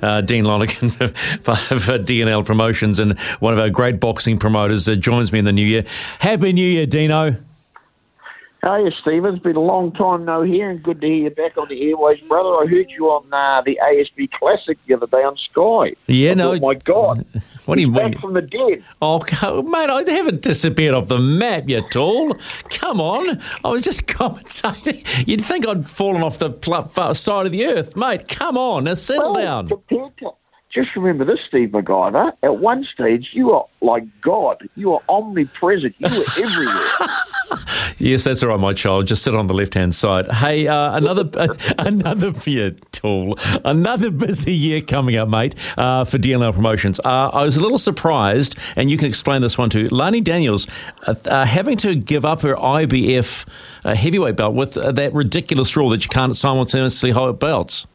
Uh, Dean Lonergan of D&L Promotions and one of our great boxing promoters uh, joins me in the new year. Happy New Year, Dino. Hey, Stephen. It's been a long time no hear, and good to hear you back on the airways, brother. I heard you on uh, the ASB Classic the other day on Sky. Yeah, I no. Thought, my God. What do you mean? Back from the dead. Oh, mate, I haven't disappeared off the map, you tall. Come on. I was just commentating. You'd think I'd fallen off the pl- side of the earth. Mate, come on. Now settle well, down. To, just remember this, Steve McIvor. At one stage, you were like God. You were omnipresent. You were everywhere. yes, that's all right, my child. Just sit on the left hand side. Hey, uh, another uh, another yeah, tool, another busy year coming up, mate, uh, for D&L Promotions. Uh, I was a little surprised, and you can explain this one too. Lani Daniels uh, uh, having to give up her IBF heavyweight belt with that ridiculous rule that you can't simultaneously hold belts.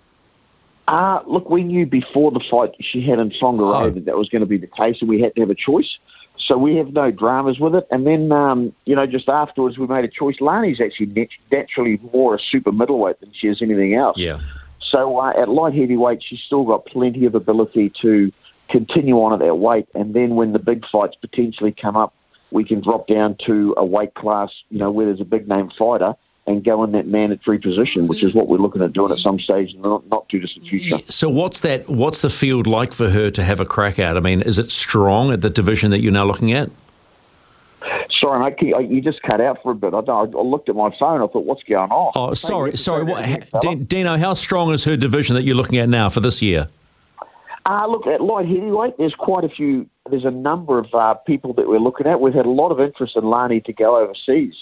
Uh, look, we knew before the fight she had in Whangarei oh. that that was going to be the case, and we had to have a choice. So we have no dramas with it. And then, um, you know, just afterwards, we made a choice. Lani's actually nat- naturally more a super middleweight than she is anything else. Yeah. So uh, at light heavyweight, she's still got plenty of ability to continue on at that weight. And then when the big fights potentially come up, we can drop down to a weight class, you know, where there's a big name fighter and go in that mandatory position, which is what we're looking at doing at some stage in the not, not too distant future. So, what's that? What's the field like for her to have a crack at? I mean, is it strong at the division that you're now looking at? Sorry, mate, you just cut out for a bit. I, I looked at my phone. I thought, "What's going on?" Oh, sorry, sorry. What, Dino, how strong is her division that you're looking at now for this year? Uh, look, at light heavyweight, there's quite a few. There's a number of uh, people that we're looking at. We've had a lot of interest in Lani to go overseas.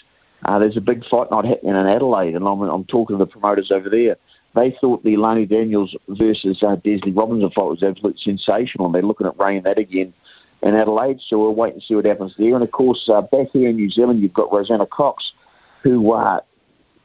Uh, there's a big fight night happening in Adelaide, and I'm, I'm talking to the promoters over there. They thought the Lani Daniels versus uh, Desley Robinson fight was absolutely sensational, and they're looking at running that again in Adelaide. So we'll wait and see what happens there. And of course, uh, back here in New Zealand, you've got Rosanna Cox, who uh,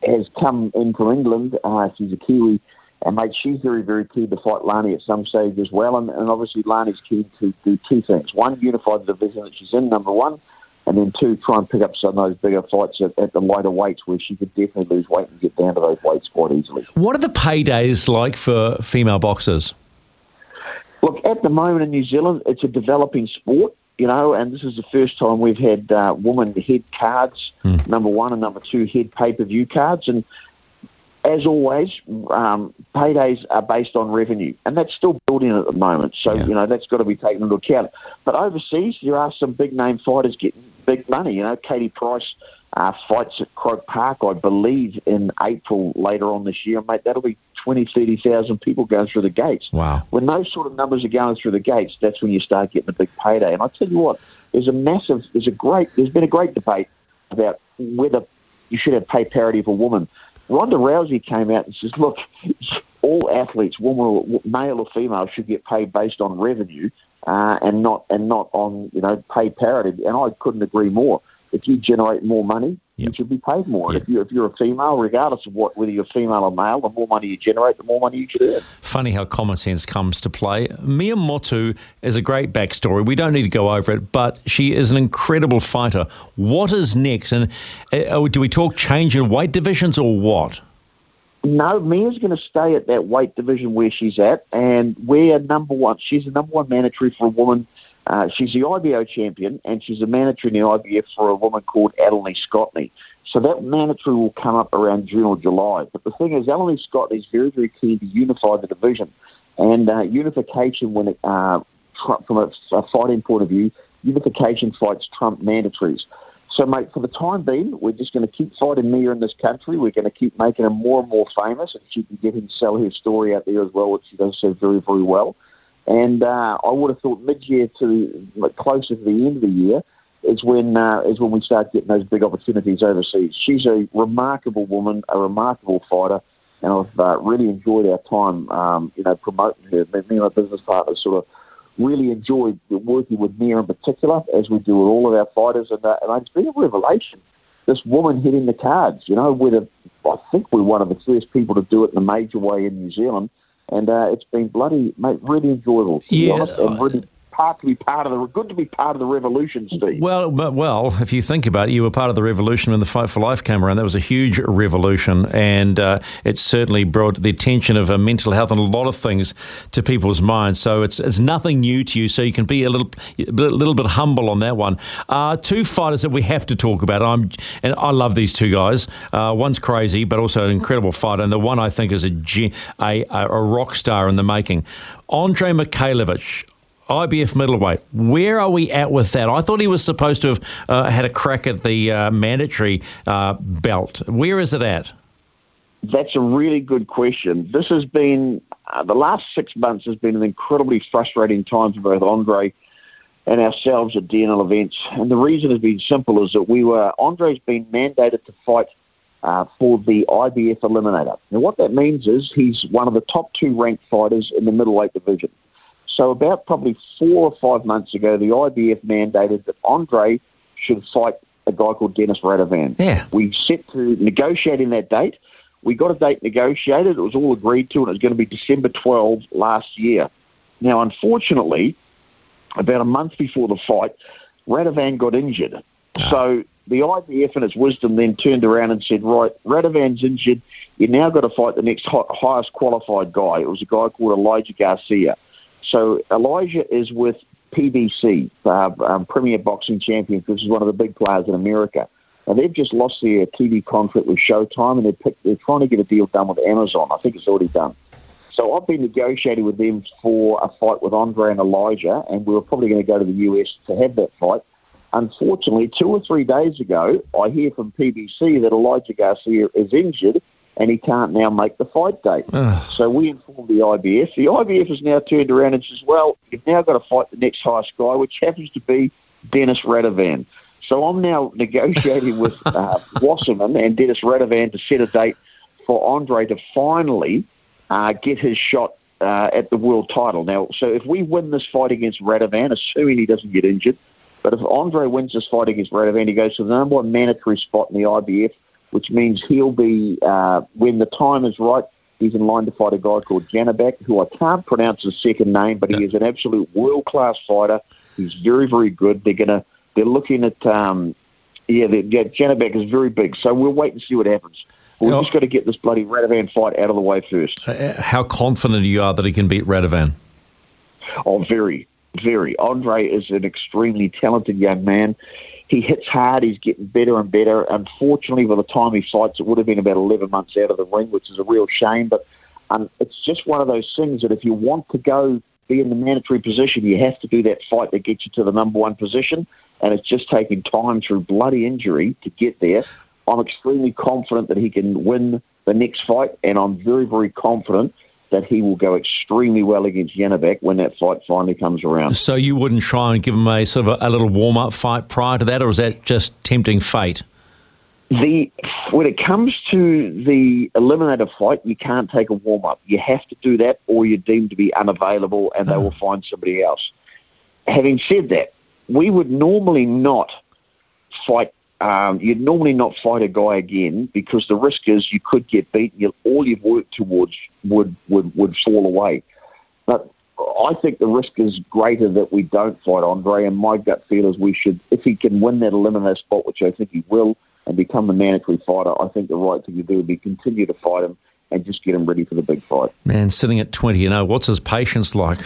has come in from England. Uh, she's a Kiwi. And mate, she's very, very keen to fight Lani at some stage as well. And, and obviously, Lani's keen to do two things: one, unify the division that she's in, number one, and then two, try and pick up some of those bigger fights at, at, the lighter weights where she could definitely lose weight and get down to those weights quite easily. What are the paydays like for female boxers? Look, at the moment in New Zealand, it's a developing sport, you know, and this is the first time we've had uh, women head cards, mm. number one, and number two, head pay per view cards. And as always, um, paydays are based on revenue, and that's still building at the moment. So yeah. you know that's got to be taken into account. But overseas, there are some big name fighters getting big money. You know, Katie Price uh, fights at Croke Park, I believe, in April later on this year. Mate, that'll be 20, 30,000 people going through the gates. Wow. When those sort of numbers are going through the gates, that's when you start getting a big payday. And I tell you what, there's a massive, there's a great, there's been a great debate about whether you should have pay parity for women. Ronda Rousey came out and says, look, all athletes, woman male or female, should get paid based on revenue uh, and not and not on you know pay parity. And I couldn't agree more. If you generate more money, yep. you should be paid more. Yep. if you if you're a female, regardless of what whether you're female or male, the more money you generate, the more money you should earn. Funny how common sense comes to play. Mea Motu is a great backstory. We don't need to go over it, but she is an incredible fighter. What is next? And uh, do we talk change in weight divisions or what? No, Mea's going to stay at that weight division where she's at, and we're number one. She's the number one mandatory for a woman. Uh, she's the IBO champion, and she's a mandatory in the IBF for a woman called Adeline Scotney. So that mandatory will come up around June or July. But the thing is, Adeline Scotney is very, very keen to unify the division, and uh, unification, when it, uh, from a, a fighting point of view, unification fights trump mandatories. So, mate, for the time being, we're just going to keep fighting Mea in this country. We're going to keep making her more and more famous, and she can get and sell her story out there as well, which she does so very, very well. And uh, I would have thought mid-year to closer to the end of the year is when uh, is when we start getting those big opportunities overseas. She's a remarkable woman, a remarkable fighter, and I've uh, really enjoyed our time, um, you know, promoting her. Me and my business partners sort of really enjoyed working with Mea in particular, as we do with all of our fighters, and, uh, and it's been a revelation. This woman hitting the cards, you know, we're the, I think we're one of the first people to do it in a major way in New Zealand, and uh, it's been bloody, mate, really enjoyable, to yeah, be honest, and really part to be part of the good to be part of the revolution, Steve. Well, well, if you think about it, you were part of the revolution when the Fight for Life came around. That was a huge revolution, and uh, it certainly brought the attention of uh, mental health and a lot of things to people's minds. So it's it's nothing new to you. So you can be a little a little bit humble on that one. Uh, two fighters that we have to talk about. I'm and I love these two guys. Uh, one's crazy, but also an incredible fighter, and the one I think is a a, a rock star in the making. Andre Mikhailovich. IBF middleweight. Where are we at with that? I thought he was supposed to have uh, had a crack at the uh, mandatory uh, belt. Where is it at? That's a really good question. This has been uh, the last six months has been an incredibly frustrating time for both Andre and ourselves at DNL events. And the reason has been simple: is that we were Andre's been mandated to fight uh, for the IBF Eliminator. Now, what that means is he's one of the top two ranked fighters in the middleweight division. So about probably four or five months ago, the IBF mandated that Andre should fight a guy called Dennis Radovan. Yeah. We set to negotiating that date. We got a date negotiated. It was all agreed to, and it was going to be December 12 last year. Now, unfortunately, about a month before the fight, Radovan got injured. Ah. So the IBF, in its wisdom, then turned around and said, right, Radovan's injured. You now got to fight the next highest qualified guy. It was a guy called Elijah Garcia. So Elijah is with PBC, uh, um, Premier Boxing Champions, which is one of the big players in America. And they've just lost their TV contract with Showtime, and they're, picked, they're trying to get a deal done with Amazon. I think it's already done. So I've been negotiating with them for a fight with Andre and Elijah, and we were probably going to go to the US to have that fight. Unfortunately, two or three days ago, I hear from PBC that Elijah Garcia is injured and he can't now make the fight date. so we informed the IBF. The IBF has now turned around and says, well, you've now got to fight the next highest guy, which happens to be Dennis Radovan. So I'm now negotiating with uh, Wasserman and Dennis Radovan to set a date for Andre to finally uh, get his shot uh, at the world title. Now, so if we win this fight against Radovan, assuming he doesn't get injured, but if Andre wins this fight against Radovan, he goes to the number one mandatory spot in the IBF which means he'll be, uh, when the time is right, he's in line to fight a guy called Janibek, who I can't pronounce his second name, but he is an absolute world class fighter. He's very, very good. They're gonna, they're looking at, um, yeah, yeah, Janibek is very big, so we'll wait and see what happens. We've just got to get this bloody Radovan fight out of the way first. Uh, uh, how confident you are that he can beat Radovan? Oh, very, very. Andre is an extremely talented young man he hits hard. He's getting better and better. Unfortunately, by the time he fights, it would have been about 11 months out of the ring, which is a real shame. But um, it's just one of those things that if you want to go be in the mandatory position, you have to do that fight that gets you to the number one position. And it's just taking time through bloody injury to get there. I'm extremely confident that he can win the next fight, and I'm very, very confident that he will go extremely well against Janibek when that fight finally comes around. So you wouldn't try and give him a sort of a, a little warm up fight prior to that, or is that just tempting fate? The when it comes to the eliminator fight, you can't take a warm up. You have to do that, or you're deemed to be unavailable, and they oh. will find somebody else. Having said that, we would normally not fight um, you'd normally not fight a guy again because the risk is you could get beaten. You, all you've worked towards would, would, would fall away. But I think the risk is greater that we don't fight Andre, and my gut feel is we should, if he can win that eliminator spot, which I think he will, and become the mandatory fighter, I think the right thing to do would be continue to fight him and just get him ready for the big fight. Man, sitting at 20 and 0, what's his patience like?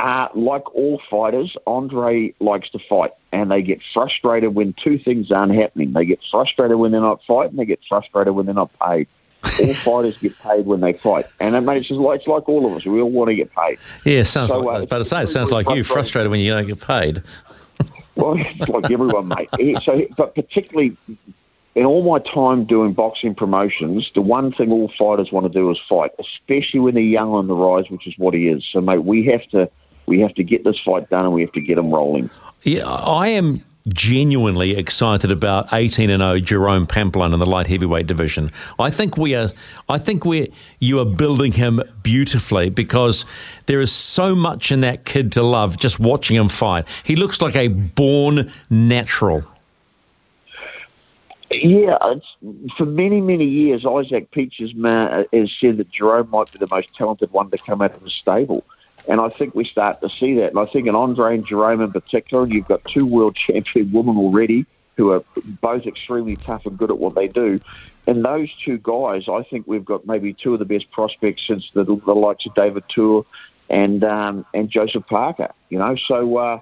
Uh, like all fighters, Andre likes to fight, and they get frustrated when two things aren't happening. They get frustrated when they're not fighting. They get frustrated when they're not paid. all fighters get paid when they fight, and I mean, it's, just like, it's like all of us. We all want to get paid. Yeah, sounds. So, like, uh, I was about to say, it sounds like you frustrated when you don't get paid. well, it's like everyone, mate. So, but particularly in all my time doing boxing promotions, the one thing all fighters want to do is fight, especially when they're young on the rise, which is what he is. So, mate, we have to we have to get this fight done and we have to get him rolling. Yeah, I am genuinely excited about 18 and 0 Jerome Pampellone in the light heavyweight division. I think we are I think we you are building him beautifully because there is so much in that kid to love just watching him fight. He looks like a born natural. Yeah, for many, many years, Isaac Peaches uh, has said that Jerome might be the most talented one to come out of the stable. And I think we start to see that. And I think in Andre and Jerome in particular, you've got two world champion women already who are both extremely tough and good at what they do. And those two guys, I think we've got maybe two of the best prospects since the, the likes of David Tua and um, and Joseph Parker. You know, so uh,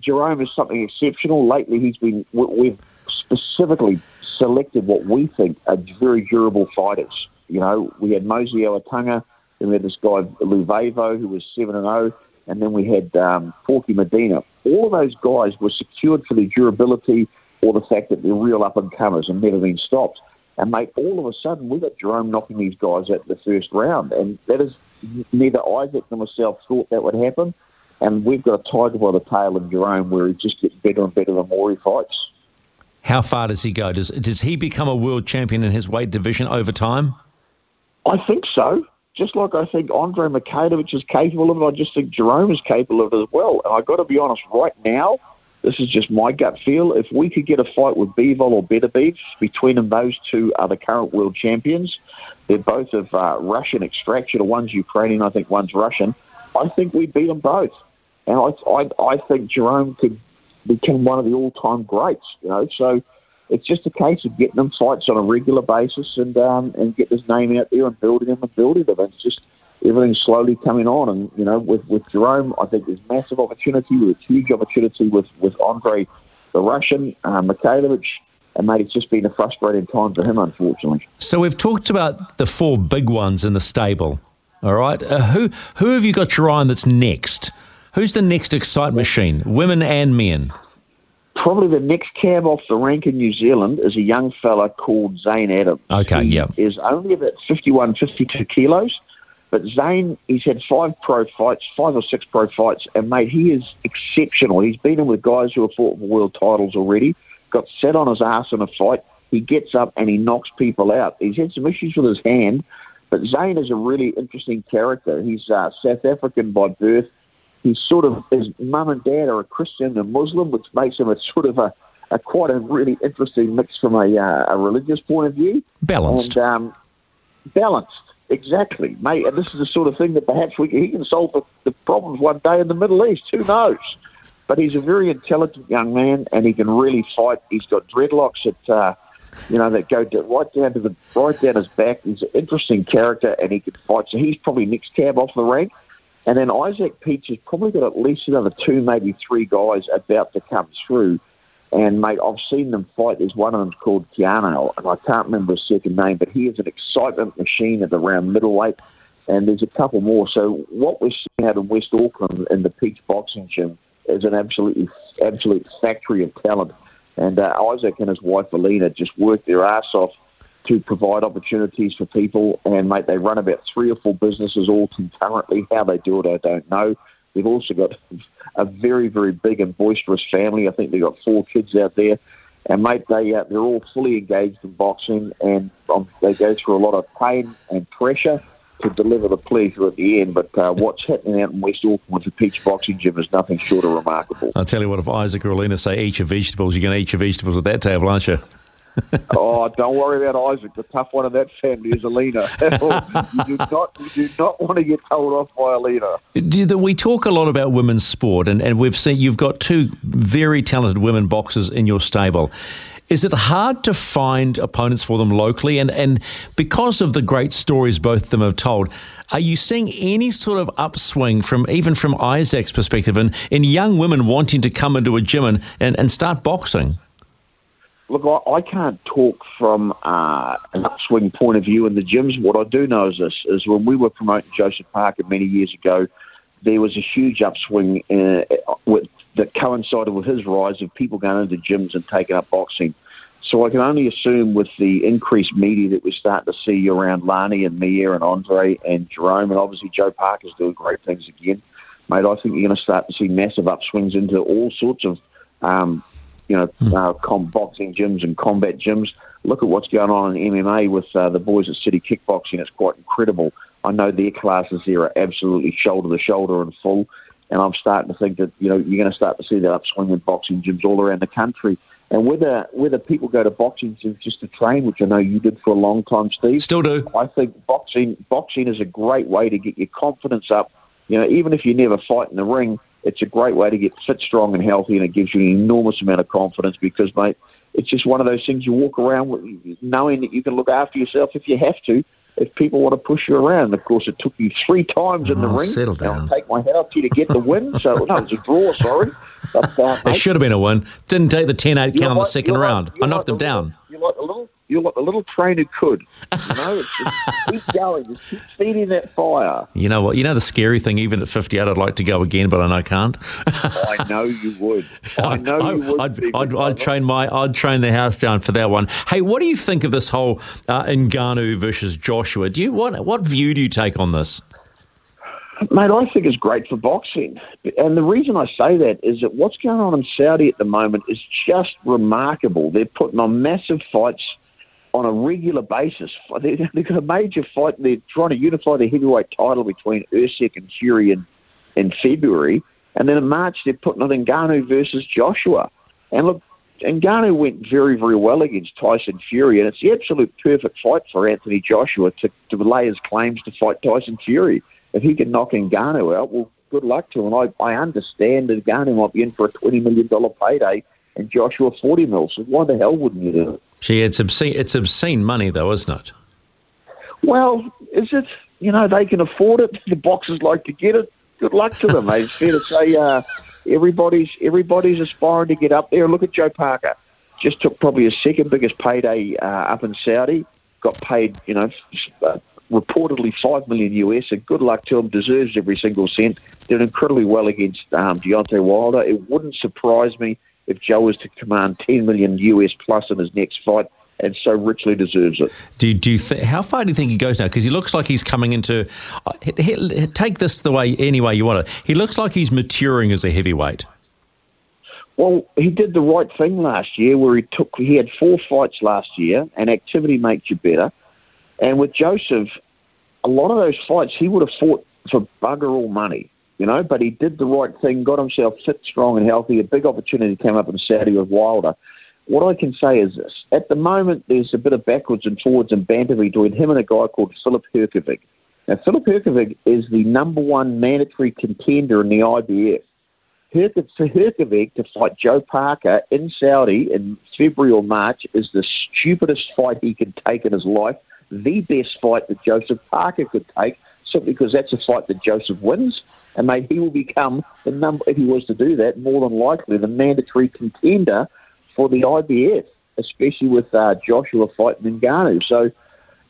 Jerome is something exceptional. Lately, he's been we've specifically selected what we think are very durable fighters. You know, we had Mosey Oetunga, then we had this guy Luvavo who was seven and zero, oh, and then we had um, Forky Medina. All of those guys were secured for their durability or the fact that they're real up and comers and never been stopped. And mate, all of a sudden we got Jerome knocking these guys out the first round, and that is neither Isaac nor myself thought that would happen. And we've got a tiger by the tail in Jerome where he just gets better and better the more he fights. How far does he go? Does does he become a world champion in his weight division over time? I think so. Just like I think Andre Mikhailovich is capable of it, I just think Jerome is capable of it as well. And I've got to be honest, right now, this is just my gut feel. If we could get a fight with Bivol or Better Beterbiev, between them, those two are the current world champions. They're both of uh, Russian extraction. One's Ukrainian, I think one's Russian. I think we beat them both. And I, I, I think Jerome could become one of the all-time greats. You know, so it's just a case of getting them fights on a regular basis and um, and getting his name out there and building him and building them. It's just everything's slowly coming on, and you know, with with Jerome, I think there's massive opportunity, with huge opportunity with with Andre, the Russian, uh, Mikhailovich. And mate, it's just been a frustrating time for him, unfortunately. So we've talked about the four big ones in the stable. All right, uh, who who have you got your eye on that's next? Who's the next Excite machine, women and men? Probably the next cab off the rank in New Zealand is a young fella called Zane Adams. Okay, yeah. Is only about 51, 52 kilos. But Zane, he's had five pro fights, five or six pro fights, and mate, he is exceptional. He's been in with guys who have fought for world titles already. Got set on his ass in a fight. He gets up and he knocks people out. He's had some issues with his hand, but Zane is a really interesting character. He's uh, South African by birth he's sort of his mum and dad are a Christian and Muslim, which makes him a sort of a, a quite a really interesting mix from a, uh, a religious point of view. Balanced. And, um, balanced, exactly, mate. And this is the sort of thing that perhaps we, he can solve the, the problems one day in the Middle East. Who knows? But he's a very intelligent young man, and he can really fight. He's got dreadlocks that uh, you know that go to, right down to the right down his back. He's an interesting character, and he can fight. So he's probably next cab off the rank. And then Isaac Peach has probably got at least another two, maybe three guys about to come through. And mate, I've seen them fight. There's one of them called Keanu, and I can't remember his second name, but he is an excitement machine at around middleweight. And there's a couple more. So what we're seeing out in West Auckland in the Peach Boxing Gym is an absolutely, absolute factory of talent. And uh, Isaac and his wife Alina just work their ass off to provide opportunities for people. And mate, they run about three or four businesses all concurrently. How they do it, I don't know. They've also got a very, very big and boisterous family. I think they've got four kids out there. And mate, they uh, they're all fully engaged in boxing, and um, they go through a lot of pain and pressure to deliver the pleasure at the end. But uh, what's happening out in West Auckland with the Peach Boxing Gym is nothing short of remarkable. I'll tell you what, if Isaac or Alina say eat your vegetables, you're going to eat your vegetables at that table, aren't you? oh, don't worry about Isaac. The tough one of that family is Alina. you do not, you do not want to get told off by Alina. We talk a lot about women's sport, and, and we've seen you've got two very talented women boxers in your stable. Is it hard to find opponents for them locally? And, and because of the great stories both of them have told, are you seeing any sort of upswing from even from Isaac's perspective and in young women wanting to come into a gym and, and, and start boxing? Look, I, I can't talk from uh, an upswing point of view in the gyms. What I do know is this: is when we were promoting Joseph Parker many years ago, there was a huge upswing uh, with, that coincided with his rise of people going into gyms and taking up boxing. So I can only assume with the increased media that we're starting to see around Lani and Mea and Andre and Jerome, and obviously Joe Parker's doing great things again, mate. I think you're going to start to see massive upswings into all sorts of um, you know, mm. uh, com- boxing gyms and combat gyms. Look at what's going on in MMA with uh, the boys at City Kickboxing. It's quite incredible. I know their classes there are absolutely shoulder to shoulder and full, and I'm starting to think that you know you're going to start to see that upswing in boxing gyms all around the country. And whether whether people go to boxing gyms just to train, which I know you did for a long time, Steve, still do. I think boxing boxing is a great way to get your confidence up. You know, even if you never fight in the ring, it's a great way to get fit, strong, and healthy, and it gives you an enormous amount of confidence because, mate, it's just one of those things you walk around with, knowing that you can look after yourself if you have to. If people want to push you around, of course, it took you three times in the oh, ring. Settle down. I'll take my hat off to you to get the win. So no, it was a draw. Sorry, but, uh, it should have been a win. Didn't take the 10-8 count in the second round. I knocked them down. You like a little you're like the little train who could. You know, just keep going, just keep feeding that fire. You know what? You know the scary thing. Even at 58, I'd like to go again, but I know I can't. I know you would. I know I, you would. I'd, I'd, I'd, train my. I'd train the house down for that one. Hey, what do you think of this whole uh, Ngannou versus Joshua? Do you what? What view do you take on this? Mate, I think it's great for boxing. And the reason I say that is that what's going on in Saudi at the moment is just remarkable. They're putting on massive fights on a regular basis. They've got a major fight. They're trying to unify the heavyweight title between Usyk and Fury in, in February. And then in March, they're putting on Ngannou versus Joshua. And look, Ngannou went very, very well against Tyson Fury, and it's the absolute perfect fight for Anthony Joshua to, to lay his claims to fight Tyson Fury. If he can knock Ngannou out, well, good luck to him. I, I understand that Ngannou might be in for a $20 million payday and Joshua 40 mil, so why the hell wouldn't you do it? Gee, it's obscene. It's obscene money, though, isn't it? Well, is it? You know, they can afford it. The boxers like to get it. Good luck to them. it's fair to say uh, everybody's everybody's aspiring to get up there. Look at Joe Parker. Just took probably his second biggest payday uh, up in Saudi. Got paid, you know, uh, reportedly five million US. And good luck to him. Deserves every single cent. Did incredibly well against um, Deontay Wilder. It wouldn't surprise me if Joe was to command 10 million US plus in his next fight and so richly deserves it. Do, do you th- how far do you think he goes now? Because he looks like he's coming into. Uh, he, he, take this the way any way you want it. He looks like he's maturing as a heavyweight. Well, he did the right thing last year, where he took. He had four fights last year, and activity makes you better. And with Joseph, a lot of those fights he would have fought for bugger all money you know, but he did the right thing, got himself fit, strong, and healthy. A big opportunity came up in Saudi with Wilder. What I can say is this: at the moment, there's a bit of backwards and forwards and banter between him and a guy called Filip Hrgovic. Now, Filip Hrgovic is the number one mandatory contender in the IBF. For Hrgovic to fight Joe Parker in Saudi in February or March is the stupidest fight he could take in his life. The best fight that Joseph Parker could take simply because that's a fight that Joseph wins, and maybe he will become the number if he was to do that, more than likely the mandatory contender for the IBF, especially with uh, Joshua fighting Ngannou. So,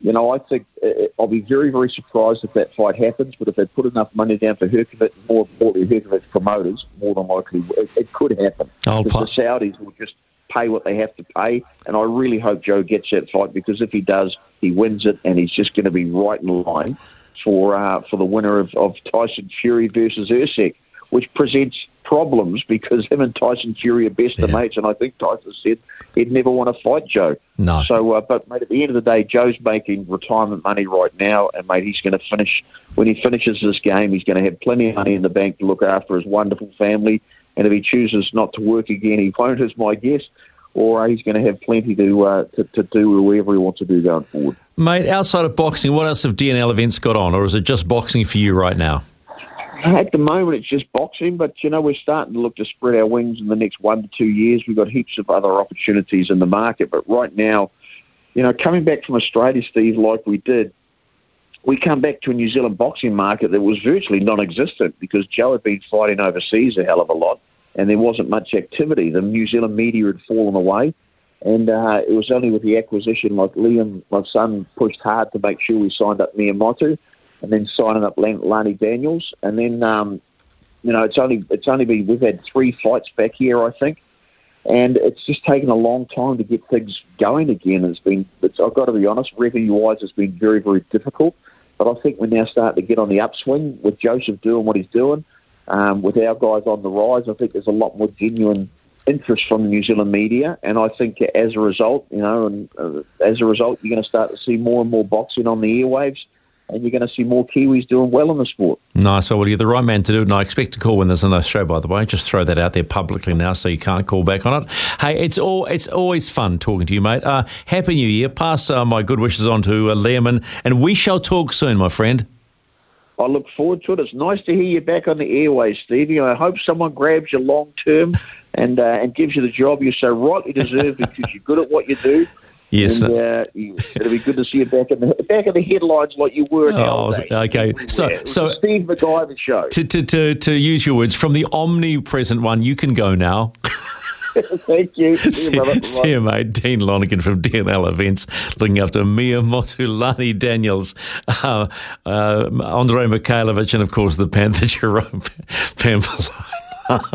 you know, I think uh, I'll be very, very surprised if that fight happens. But if they put enough money down for Hrgovic, more importantly, Hrgovic's promoters, more than likely it, it could happen. I'll because the Saudis will just pay what they have to pay. And I really hope Joe gets that fight because if he does, he wins it, and he's just going to be right in line for uh, for the winner of, of Tyson Fury versus Usyk, which presents problems because him and Tyson Fury are best yeah. mates, and I think Tyson said he'd never want to fight Joe. No. So, uh, but mate, at the end of the day, Joe's making retirement money right now, and mate, he's going to finish when he finishes this game. He's going to have plenty of money in the bank to look after his wonderful family, and if he chooses not to work again, he won't, is my guess or he's going to have plenty to, uh, to, to do whatever he wants to do going forward. Mate, outside of boxing, what else have DNL events got on, or is it just boxing for you right now? At the moment, it's just boxing, but you know we're starting to look to spread our wings in the next one to two years. We've got heaps of other opportunities in the market, but right now, you know, coming back from Australia, Steve, like we did, we come back to a New Zealand boxing market that was virtually non-existent because Joe had been fighting overseas a hell of a lot and there wasn't much activity. The New Zealand media had fallen away, and uh, it was only with the acquisition, like Liam, my son, pushed hard to make sure we signed up Mea Motu, and then signing up Lani Daniels, and then um, you know it's only it's only been we've had three fights back here, I think. And it's just taken a long time to get things going again. It's been, it's, I've got to be honest, revenue-wise, it's been very, very difficult. But I think we're now starting to get on the upswing with Joseph doing what he's doing um, with our guys on the rise, I think there's a lot more genuine interest from the New Zealand media, and I think as a result, you know, and uh, as a result, you're going to start to see more and more boxing on the airwaves and you're going to see more Kiwis doing well in the sport. Nice. Well, you're the right man to do it, and I expect to call when there's another show, by the way. Just throw that out there publicly now so you can't call back on it. Hey, it's all it's always fun talking to you, mate. Uh, Happy New Year. Pass uh, my good wishes on to uh, Liam, and, and we shall talk soon, my friend. I look forward to it. It's nice to hear you back on the airways, Stevie. I hope someone grabs you long term and uh, and gives you the job you so rightly deserve because you're good at what you do. Yes, and, uh, it'll be good to see you back in the back in the headlines like you were. Oh, okay. So, so Steve McIvor show. To, to to to use your words from the omnipresent one, you can go now. Thank you. See, see, you, see you, mate. Dean Lonergan from DNL Events, looking after Mea Motuilani Daniels, uh, uh, Andre Mikhailovich, and of course the Panther Jerome Pampellone.